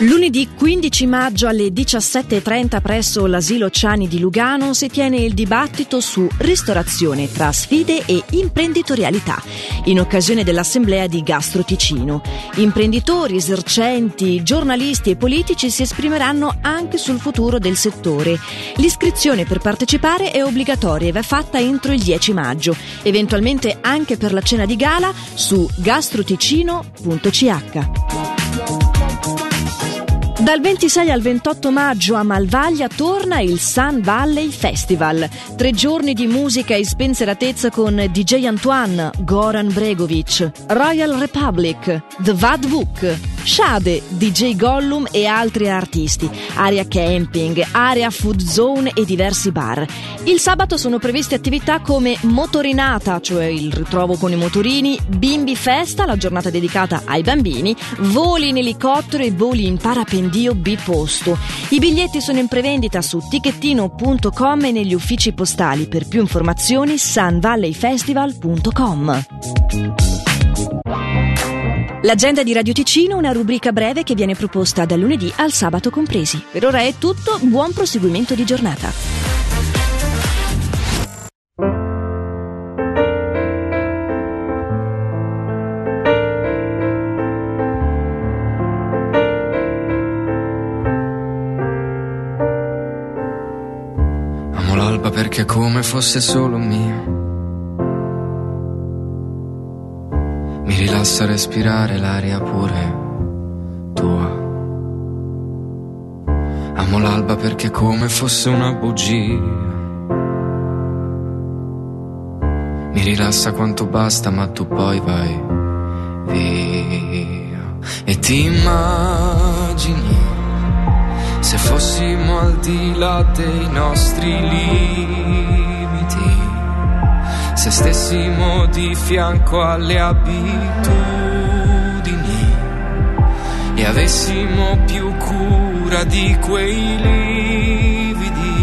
Lunedì 15 maggio alle 17.30 presso l'asilo Ciani di Lugano si tiene il dibattito su ristorazione tra sfide e imprenditorialità, in occasione dell'assemblea di Gastro Ticino. Imprenditori, esercenti, giornalisti e politici si esprimeranno anche sul futuro del settore. L'iscrizione per partecipare è obbligatoria e va fatta entro il 10 maggio, eventualmente anche per la cena di gala su gastroticino.ch. Dal 26 al 28 maggio a Malvaglia torna il Sun Valley Festival. Tre giorni di musica e spensieratezza con DJ Antoine, Goran Bregovic, Royal Republic, The Vad Vuk, Shade, DJ Gollum e altri artisti, area camping, area food zone e diversi bar. Il sabato sono previste attività come motorinata, cioè il ritrovo con i motorini, bimbi festa, la giornata dedicata ai bambini, voli in elicottero e voli in parapendio biposto. I biglietti sono in prevendita su ticchettino.com e negli uffici postali. Per più informazioni sunvalleyfestival.com. L'agenda di Radio Ticino, una rubrica breve che viene proposta dal lunedì al sabato compresi. Per ora è tutto, buon proseguimento di giornata. Amo l'alba perché è come fosse solo mio Rilassa respirare l'aria pure tua. Amo l'alba perché come fosse una bugia. Mi rilassa quanto basta, ma tu poi vai via. E ti immagini se fossimo al di là dei nostri limiti se stessimo di fianco alle abitudini e avessimo più cura di quei lividi,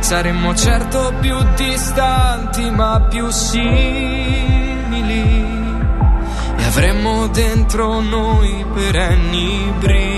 saremmo certo più distanti ma più simili e avremmo dentro noi perenni brividi.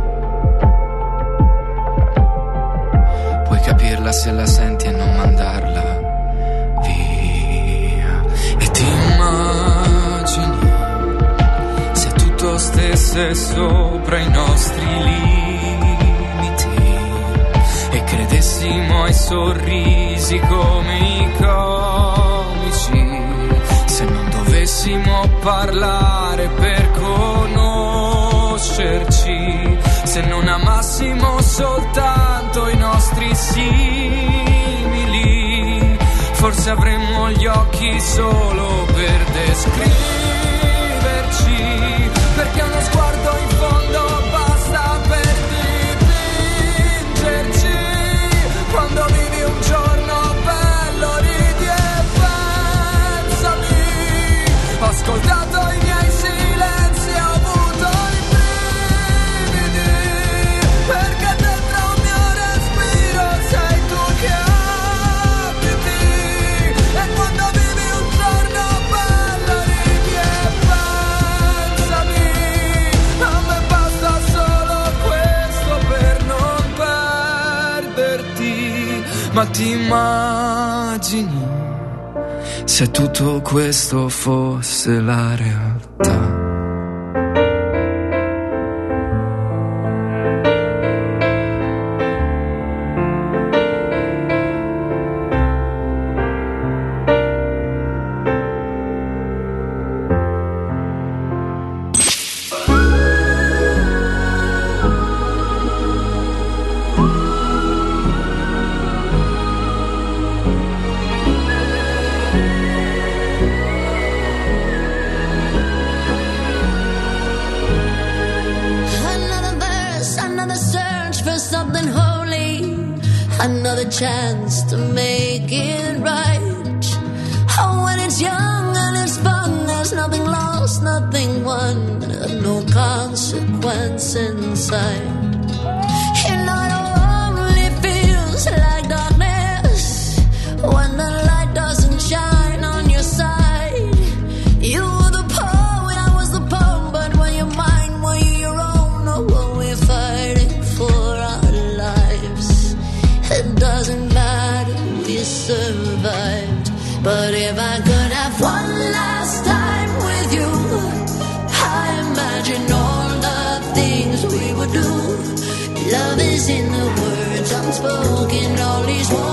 capirla se la senti e non mandarla via. E ti immagini se tutto stesse sopra i nostri limiti e credessimo ai sorrisi come i comici. Se non dovessimo parlare per conoscerci, se non amassimo soltanto i nostri simili, forse avremmo gli occhi solo per descriverci, perché uno sguardo ma ti immagini se tutto questo fosse la realtà. search for something holy, another chance to make it right. Oh, when it's young and it's fun, there's nothing lost, nothing won, no consequence in sight. unspoken, all these words.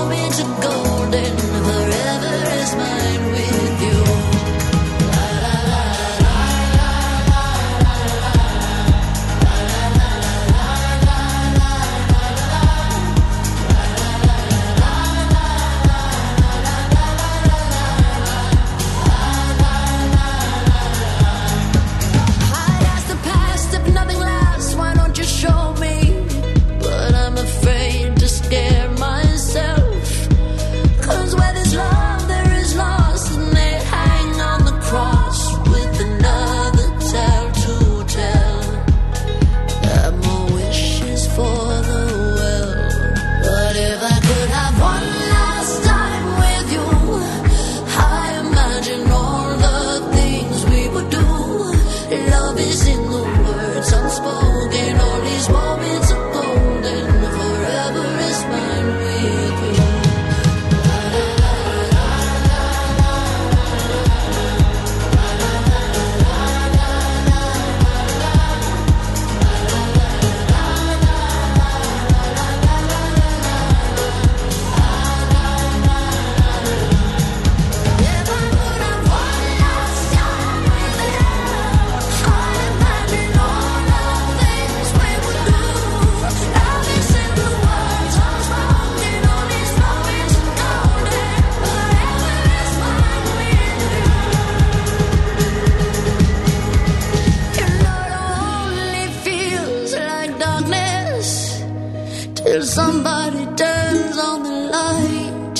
till somebody turns on the light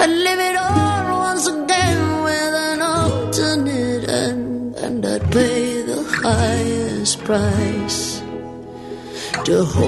and live it all once again with an alternate end. And I'd pay the highest price to hold.